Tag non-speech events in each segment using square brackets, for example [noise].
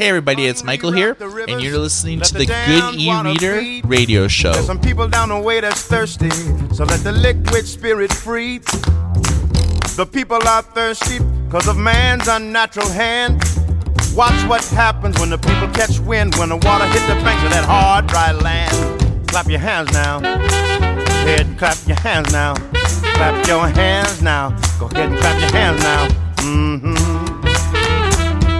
Hey everybody, it's Michael here, and you're listening to the Good E-Reader radio show. There's some people down the way that's thirsty, so let the liquid spirit free. The people are thirsty because of man's unnatural hand. Watch what happens when the people catch wind, when the water hit the banks of that hard, dry land. Clap your hands now. Go ahead and clap your hands now. Clap your hands now. Go ahead and clap your hands now. Mm-hmm.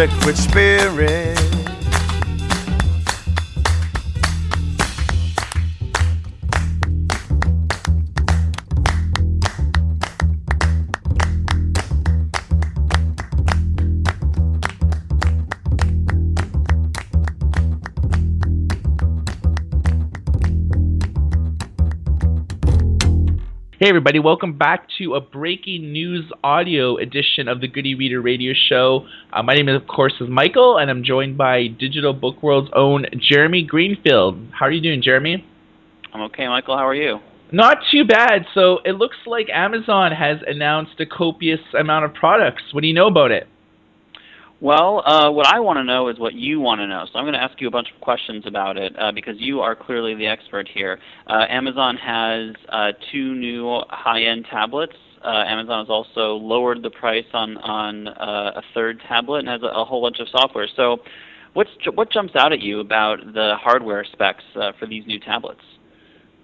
Liquid spirit. Everybody, welcome back to a breaking news audio edition of the Good E-Reader radio show. Uh, my name, of course, is Michael, and I'm joined by Digital Book World's own Jeremy Greenfield. How are you doing, Jeremy? I'm okay, Michael. How are you? Not too bad. So it looks like Amazon has announced a copious amount of products. What do you know about it? Well, uh, what I want to know is what you want to know. So I'm going to ask you a bunch of questions about it uh, because you are clearly the expert here. Uh, Amazon has uh, two new high-end tablets. Uh, Amazon has also lowered the price on on uh, a third tablet and has a, a, whole bunch of software. So, what's what jumps out at you about the hardware specs for these new tablets?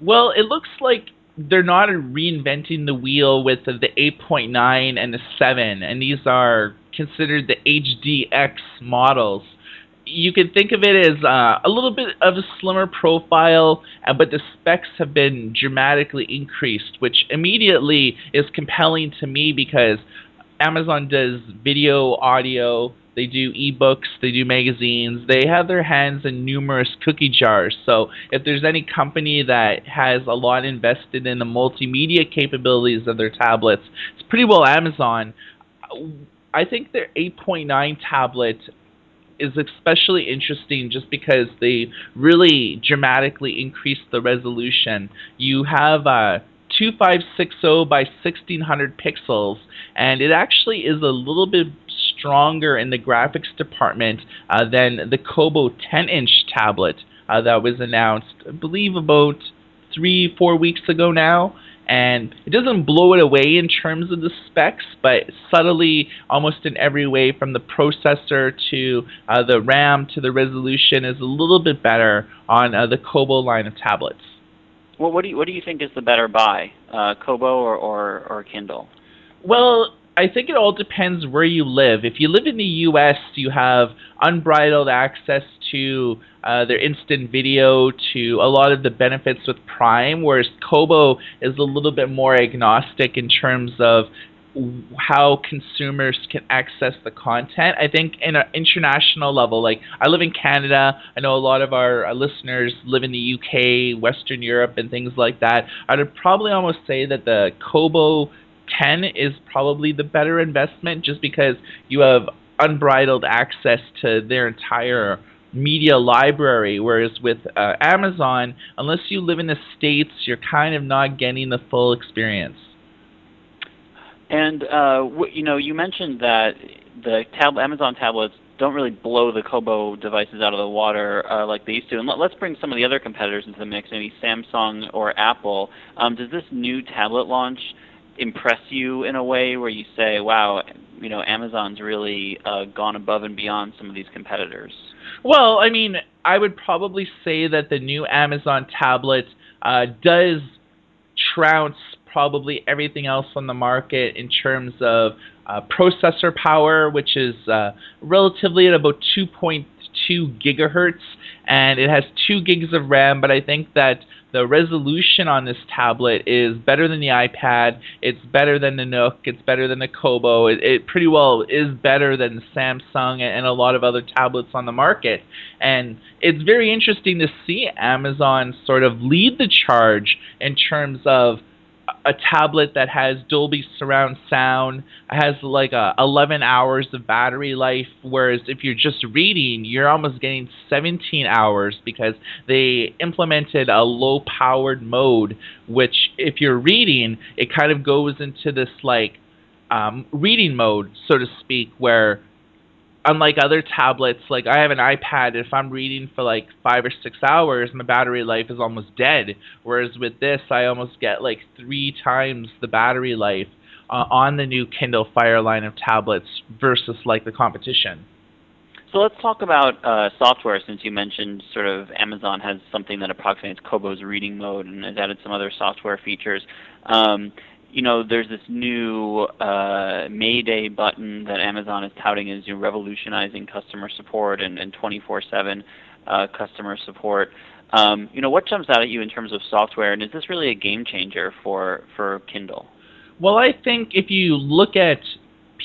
Well, it looks like they're not reinventing the wheel with the 8.9 and the 7, and these are considered the HDX models. You can think of it as uh, a little bit of a slimmer profile, uh, but the specs have been dramatically increased, which immediately is compelling to me because Amazon does video, audio, they do ebooks, they do magazines, they have their hands in numerous cookie jars. So if there's any company that has a lot invested in the multimedia capabilities of their tablets, it's pretty well Amazon. I think their 8.9 tablet is especially interesting just because they really dramatically increased the resolution. You have uh, 2560 by 1600 pixels, and it actually is a little bit stronger in the graphics department uh, than the Kobo 10 inch tablet uh, that was announced, I believe, about three, four weeks ago now and it doesn't blow it away in terms of the specs, but subtly, almost in every way, from the processor to uh, the RAM to the resolution, is a little bit better on uh, the Kobo line of tablets. Well, what do you what do you think is the better buy, uh, Kobo or, or or Kindle? Well, I think it all depends where you live. If you live in the U.S., you have unbridled access to uh, their instant video, to a lot of the benefits with Prime, whereas Kobo is a little bit more agnostic in terms of how consumers can access the content. I think in an international level, like I live in Canada, I know a lot of our, our listeners live in the UK, Western Europe, and things like that. I would probably almost say that the Kobo 10 is probably the better investment just because you have unbridled access to their entire media library whereas with uh, Amazon unless you live in the states you're kind of not getting the full experience and uh, you know you mentioned that the tab- Amazon tablets don't really blow the Kobo devices out of the water uh, like they used to. And let, us bring some of the other competitors into the mix, maybe Samsung or Apple. Um, does this new tablet launch impress you in a way where you say, "Wow, you know, Amazon's really uh, gone above and beyond some of these competitors"? Well, I mean, I would probably say that the new Amazon tablet uh, does trounce probably everything else on the market in terms of uh, processor power, which is uh, relatively at about 2.2 gigahertz, and it has two gigs of RAM. But I think that the resolution on this tablet is better than the iPad. It's better than the Nook. It's better than the Kobo. It, it pretty well is better than Samsung and a lot of other tablets on the market. And it's very interesting to see Amazon sort of lead the charge in terms of a tablet that has Dolby surround sound, has like a 11 hours of battery life, whereas if you're just reading, you're almost getting 17 hours because they implemented a low powered mode, which if you're reading, it kind of goes into this like um, reading mode, so to speak, where unlike other tablets, like I have an iPad, if I'm reading for like five or six hours, my battery life is almost dead. Whereas with this, I almost get like three times the battery life uh, on the new Kindle Fire line of tablets versus like the competition. So let's talk about uh, software since you mentioned sort of Amazon has something that approximates Kobo's reading mode and has added some other software features. Um, you know, there's this new uh, Mayday button that Amazon is touting as you revolutionizing customer support and, and 24/7 uh, customer support. Um, you know, what jumps out at you in terms of software, and is this really a game changer for for Kindle? Well, I think if you look at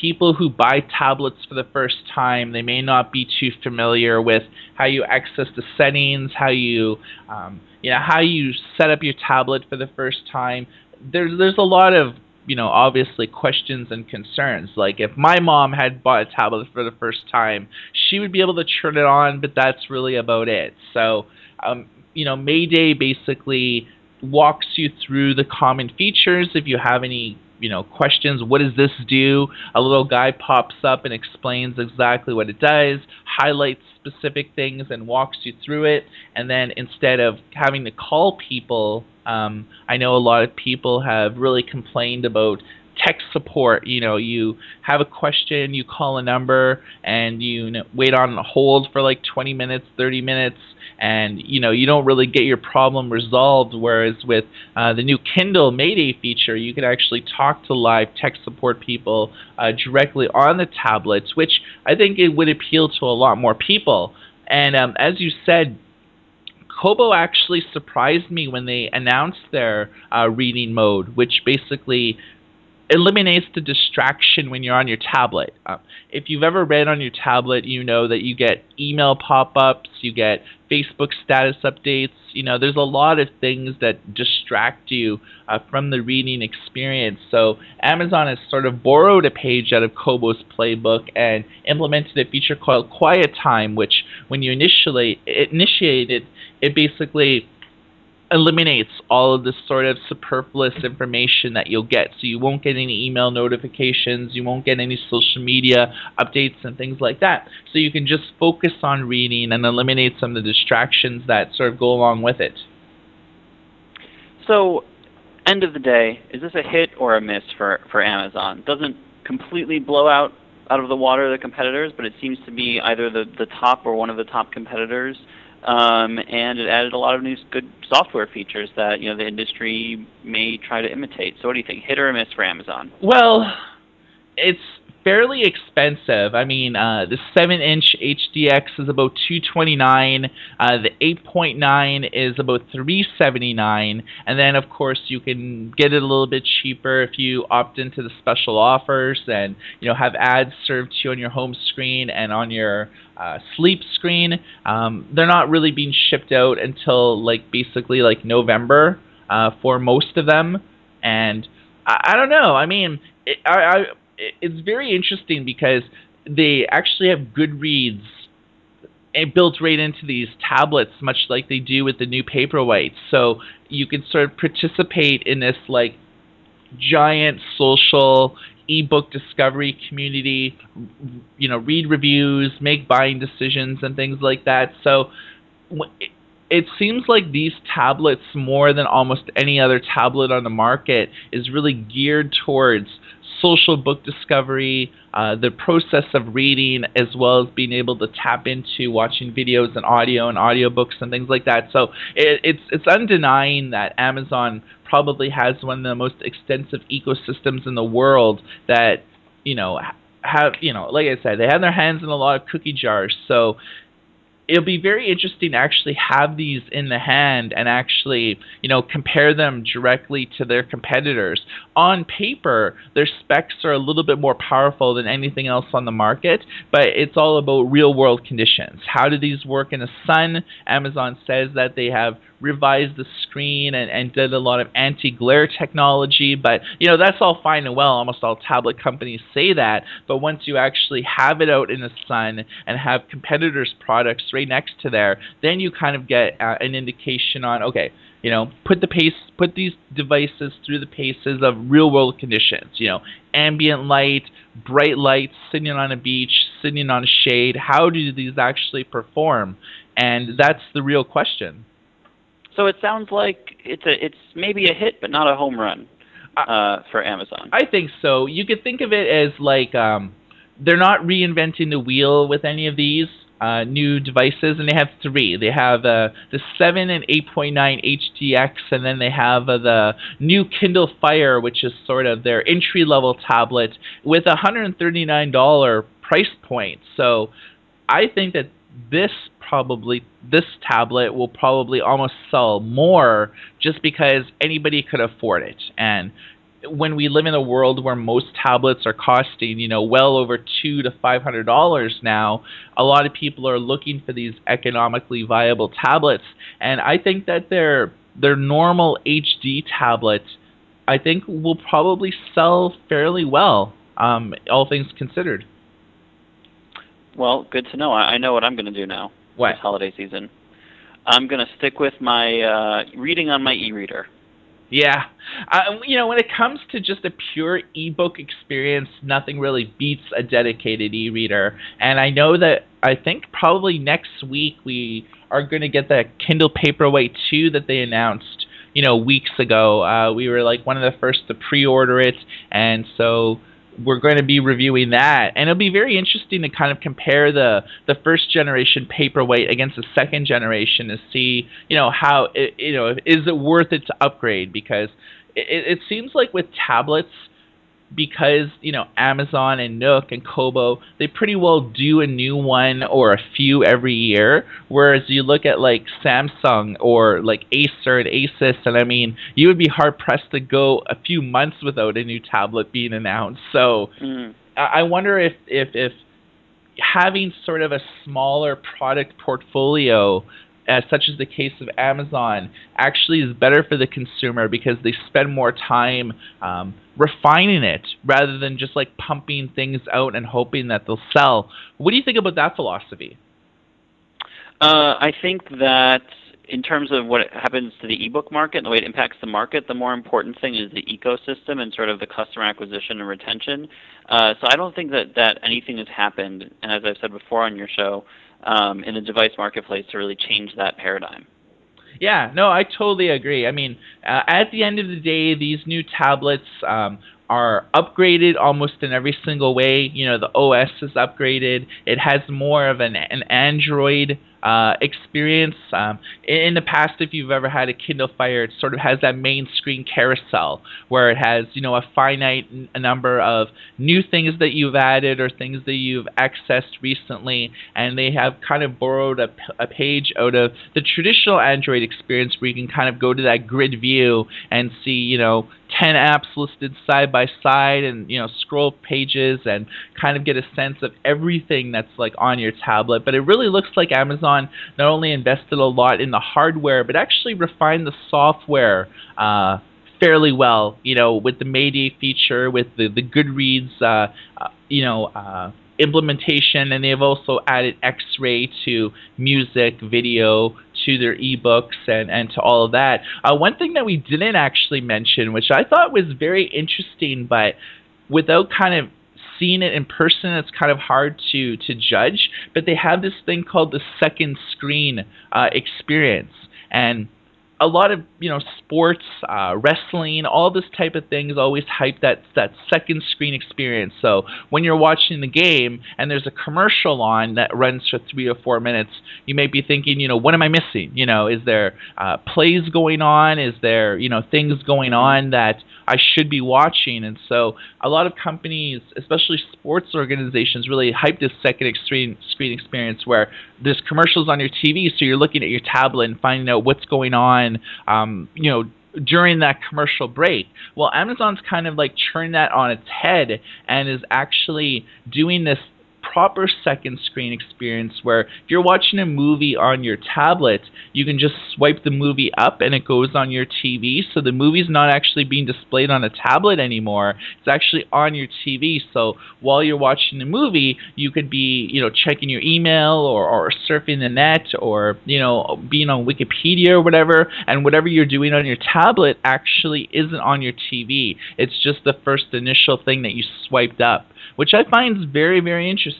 people who buy tablets for the first time, they may not be too familiar with how you access the settings, how you, um, you know, how you set up your tablet for the first time there's there's a lot of you know obviously questions and concerns. Like if my mom had bought a tablet for the first time, she would be able to turn it on, but that's really about it. So um, you know Mayday basically walks you through the common features. If you have any you know questions what does this do a little guy pops up and explains exactly what it does highlights specific things and walks you through it and then instead of having to call people um, I know a lot of people have really complained about tech support. You know, you have a question, you call a number, and you wait on hold for like 20 minutes, 30 minutes, and you know you don't really get your problem resolved. Whereas with uh, the new Kindle Mayday feature, you can actually talk to live tech support people uh, directly on the tablets, which I think it would appeal to a lot more people. And um, as you said, Kobo actually surprised me when they announced their uh, reading mode, which basically eliminates the distraction when you're on your tablet. Uh, if you've ever read on your tablet, you know that you get email pop-ups, you get Facebook status updates. You know, there's a lot of things that distract you uh, from the reading experience. So Amazon has sort of borrowed a page out of Kobo's playbook and implemented a feature called Quiet Time, which when you initially initiate it, basically eliminates all of this sort of superfluous information that you'll get. So you won't get any email notifications, you won't get any social media updates and things like that. So you can just focus on reading and eliminate some of the distractions that sort of go along with it. So, end of the day, is this a hit or a miss for, for Amazon? Doesn't completely blow out out of the water the competitors, but it seems to be either the, the top or one of the top competitors um, and it added a lot of new good software features that you know the industry may try to imitate. So, what do you think? Hit or miss for Amazon? Well, it's fairly expensive. I mean, uh, the 7-inch HDX is about 229. Uh, the 8.9 is about 379, and then of course you can get it a little bit cheaper if you opt into the special offers and you know have ads served to you on your home screen and on your uh, sleep screen. Um, they're not really being shipped out until like basically like November uh, for most of them, and I, I don't know. I mean, it, I, I it's very interesting because they actually have Goodreads built right into these tablets, much like they do with the new Paperwhites. So you can sort of participate in this like giant social ebook discovery community. You know, read reviews, make buying decisions, and things like that. So it seems like these tablets, more than almost any other tablet on the market, is really geared towards social book discovery, uh, the process of reading, as well as being able to tap into watching videos and audio and audiobooks and things like that. So it, it's it's undenying that Amazon probably has one of the most extensive ecosystems in the world that you know have you know like I said they have their hands in a lot of cookie jars. So it'll be very interesting to actually have these in the hand and actually, you know, compare them directly to their competitors. On paper, their specs are a little bit more powerful than anything else on the market, but it's all about real world conditions. How do these work in the sun? Amazon says that they have revised the screen and, and did a lot of anti-glare technology. But you know that's all fine and well. Almost all tablet companies say that. But once you actually have it out in the sun and have competitors' products right next to there, then you kind of get uh, an indication on okay you know put the pace put these devices through the paces of real world conditions you know ambient light bright light sitting on a beach sitting on a shade how do these actually perform and that's the real question so it sounds like it's a it's maybe a hit, but not a home run uh, for Amazon. I think so. You could think of it as like um, they're not reinventing the wheel with any of these uh, new devices, and they have three. They have uh, the 7 and 8.9 HDX, and then they have uh, the new Kindle Fire, which is sort of their entry level tablet with a $139 price point. So I think that this probably this tablet will probably almost sell more just because anybody could afford it and when we live in a world where most tablets are costing, you know, well over two to five hundred dollars now, a lot of people are looking for these economically viable tablets, and I think that their their normal HD tablet, I think, will probably sell fairly well, um, all things considered. Well, good to know. I, I know what I'm going to do now. What? This holiday season. I'm going to stick with my uh, reading on my e-reader. Yeah. Uh, you know, when it comes to just a pure ebook experience, nothing really beats a dedicated e reader. And I know that I think probably next week we are going to get the Kindle Paperwhite 2 that they announced, you know, weeks ago. Uh, we were like one of the first to pre order it. And so we're going to be reviewing that, and it'll be very interesting to kind of compare the the first generation Paperwhite against the second generation to see, you know, how it, you know is it worth it to upgrade? Because it, it seems like with tablets, because you know Amazon and Nook and Kobo they pretty well do a new one or a few every year whereas you look at like Samsung or like Acer and Asus and I mean you would be hard pressed to go a few months without a new tablet being announced so mm. I wonder if if if having sort of a smaller product portfolio such as the case of Amazon, actually is better for the consumer because they spend more time um, refining it rather than just like pumping things out and hoping that they'll sell. What do you think about that philosophy? Uh, I think that in terms of what happens to the ebook market and the way it impacts the market, the more important thing is the ecosystem and sort of the customer acquisition and retention. Uh, so I don't think that, that anything has happened, and as I've said before on your show, um, in the device marketplace to really change that paradigm. Yeah, no, I totally agree. I mean, uh, at the end of the day, these new tablets um, are upgraded almost in every single way. You know, the OS is upgraded. It has more of an, an Android uh, experience. Um, in, the past, if you've ever had a Kindle Fire, it sort of has that main screen carousel where it has, you know, a finite number of new things that you've added or things that you've accessed recently, and they have kind of borrowed a, p- a page out of the traditional Android experience where you can kind of go to that grid view and see, you know, 10 apps listed side by side and you know scroll pages and kind of get a sense of everything that's like on your tablet but it really looks like Amazon not only invested a lot in the hardware, but actually refined the software uh, fairly well. You know, with the Mayday feature, with the the Goodreads, uh, uh, you know. Uh, implementation and they've also added x-ray to music video to their ebooks and, and to all of that uh, one thing that we didn't actually mention which i thought was very interesting but without kind of seeing it in person, it's kind of hard to to judge. But they have this thing called the second screen uh, experience, and a lot of you know sports, uh, wrestling, all this type of things always hype that that second screen experience. So when you're watching the game and there's a commercial on that runs for three or four minutes, you may be thinking, you know, what am I missing? You know, is there uh, plays going on? Is there you know things going on that I should be watching? And so a lot of companies, especially sports organizations, really hype this second screen screen experience where there's commercials on your TV, so you're looking at your tablet and finding out what's going on um, you know, during that commercial break. Well, Amazon's kind of like turned that on its head and is actually doing this proper second screen experience where if you're watching a movie on your tablet, you can just swipe the movie up and it goes on your TV. So the movie's not actually being displayed on a tablet anymore. It's actually on your TV. So while you're watching the movie, you could be, you know, checking your email or, or surfing the net or, you know, being on Wikipedia or whatever. And whatever you're doing on your tablet actually isn't on your TV. It's just the first initial thing that you swiped up which I find is very, very interesting.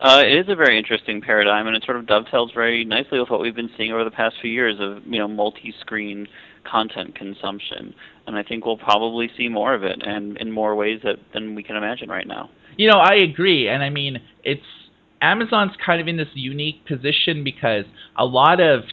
Uh, it is a very interesting paradigm, and it sort of dovetails very nicely with what we've been seeing over the past few years of you know multi-screen content consumption. And I think we'll probably see more of it, and in more ways that, than we can imagine right now. You know, I agree, and I mean it's Amazon's kind of in this unique position because a lot of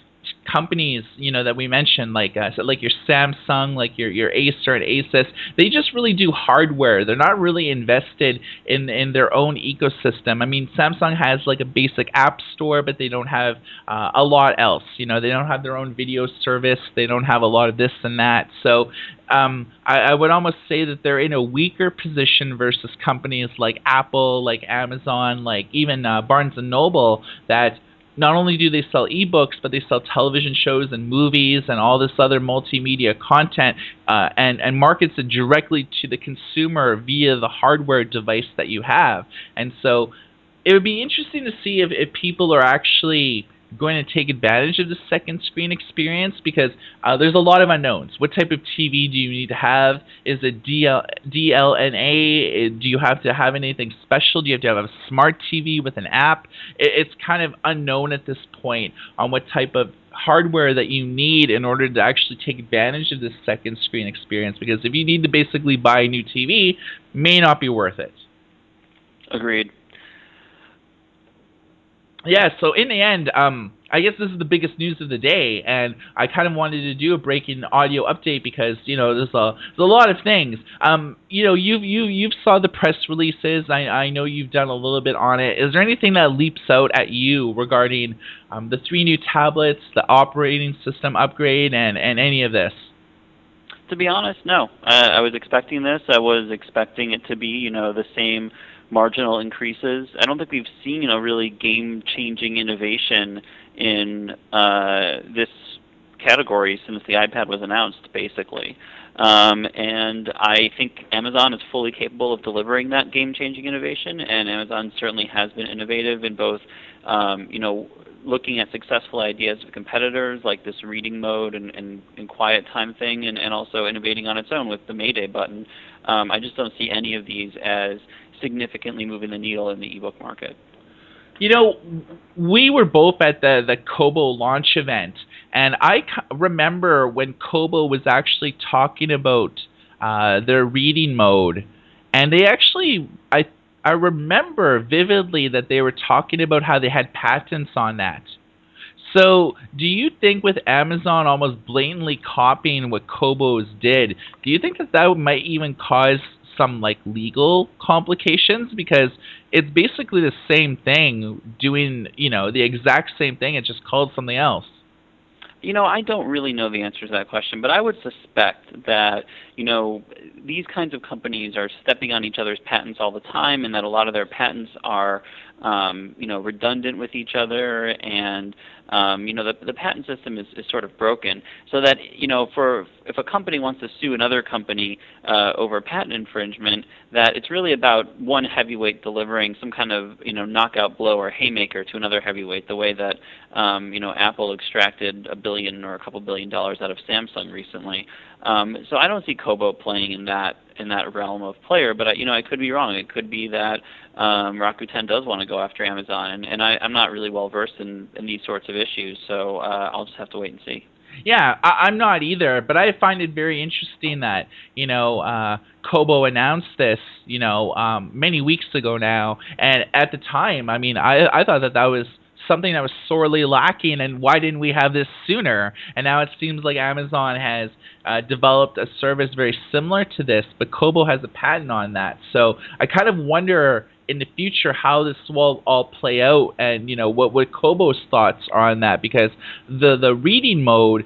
companies, you know, that we mentioned, like uh, like your Samsung, like your your Acer and Asus, they just really do hardware. They're not really invested in in their own ecosystem. I mean, Samsung has like a basic app store, but they don't have uh, a lot else. You know, they don't have their own video service. They don't have a lot of this and that. So um, I, I, would almost say that they're in a weaker position versus companies like Apple, like Amazon, like even uh, Barnes and Noble that not only do they sell ebooks, but they sell television shows and movies and all this other multimedia content uh, and, and markets it directly to the consumer via the hardware device that you have. And so it would be interesting to see if, if people are actually going to take advantage of the second screen experience because uh, there's a lot of unknowns. What type of TV do you need to have? Is it DL, DLNA? Do you have to have anything special? Do you have to have a smart TV with an app? It, it's kind of unknown at this point on what type of hardware that you need in order to actually take advantage of this second screen experience because if you need to basically buy a new TV, may not be worth it. Agreed yeah, so in the end, um, I guess this is the biggest news of the day, and I kind of wanted to do a breaking audio update because you know there's a there's a lot of things. Um, you know, you you you've saw the press releases. I I know you've done a little bit on it. Is there anything that leaps out at you regarding um, the three new tablets, the operating system upgrade, and and any of this? To be honest, no. I, I was expecting this. I was expecting it to be you know the same marginal increases. I don't think we've seen a really game-changing innovation in uh, this category since the iPad was announced, basically. Um, and I think Amazon is fully capable of delivering that game-changing innovation, and Amazon certainly has been innovative in both, um, you know, looking at successful ideas of competitors like this reading mode and, and, and quiet time thing, and, and, also innovating on its own with the Mayday button. Um, I just don't see any of these as significantly moving the needle in the ebook market. You know, we were both at the the Kobo launch event, and I remember when Kobo was actually talking about uh, their reading mode, and they actually I I remember vividly that they were talking about how they had patents on that. So, do you think with Amazon almost blatantly copying what Kobo's did, do you think that that might even cause some like legal complications because it's basically the same thing doing you know the exact same thing it's just called something else. You know, I don't really know the answer to that question, but I would suspect that, you know, these kinds of companies are stepping on each other's patents all the time and that a lot of their patents are um, you know, redundant with each other, and um, you know, the, the patent system is, is sort of broken. So that you know, for if a company wants to sue another company uh, over patent infringement, that it's really about one heavyweight delivering some kind of you know knockout blow or haymaker to another heavyweight, the way that um, you know Apple extracted a billion or a couple billion dollars out of Samsung recently. Um, so I don't see Kobo playing in that in that realm of player, but I, you know I could be wrong. It could be that um, Rakuten does want to go after Amazon, and, and I, I'm not really well versed in, in these sorts of issues, so uh, I'll just have to wait and see. Yeah, I, I'm not either, but I find it very interesting that you know uh, Kobo announced this, you know, um, many weeks ago now, and at the time, I mean, I I thought that that was something that was sorely lacking, and why didn't we have this sooner? And now it seems like Amazon has uh, developed a service very similar to this, but Kobo has a patent on that. So I kind of wonder in the future how this will all play out, and you know what what Kobo's thoughts are on that, because the the reading mode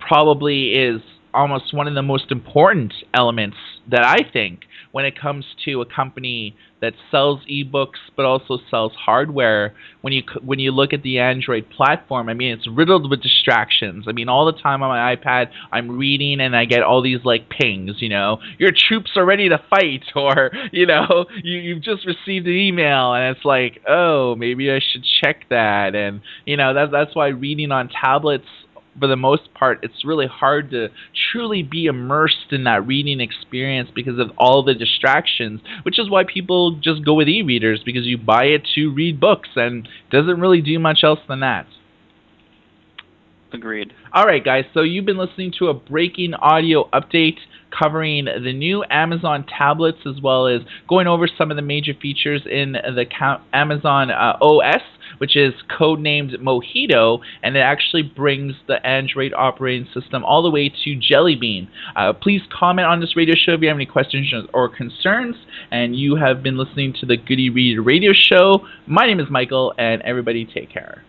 probably is almost one of the most important elements that I think when it comes to a company that sells ebooks but also sells hardware when you when you look at the Android platform I mean it's riddled with distractions. I mean all the time on my iPad I'm reading and I get all these like pings you know. Your troops are ready to fight [laughs] or you know you you've just received an email and it's like oh maybe I should check that. And you know that that's why reading on tablets for the most part, it's really hard to truly be immersed in that reading experience because of all the distractions, which is why people just go with e readers because you buy it to read books and doesn't really do much else than that. Agreed. All right, guys. So you've been listening to a breaking audio update covering the new Amazon tablets as well as going over some of the major features in the Amazon uh, OS, which is codenamed Mojito, and it actually brings the Android operating system all the way to Jelly Bean. Uh, please comment on this radio show if you have any questions or concerns. And you have been listening to the Good E-Reader Radio Show. My name is Michael, and everybody take care.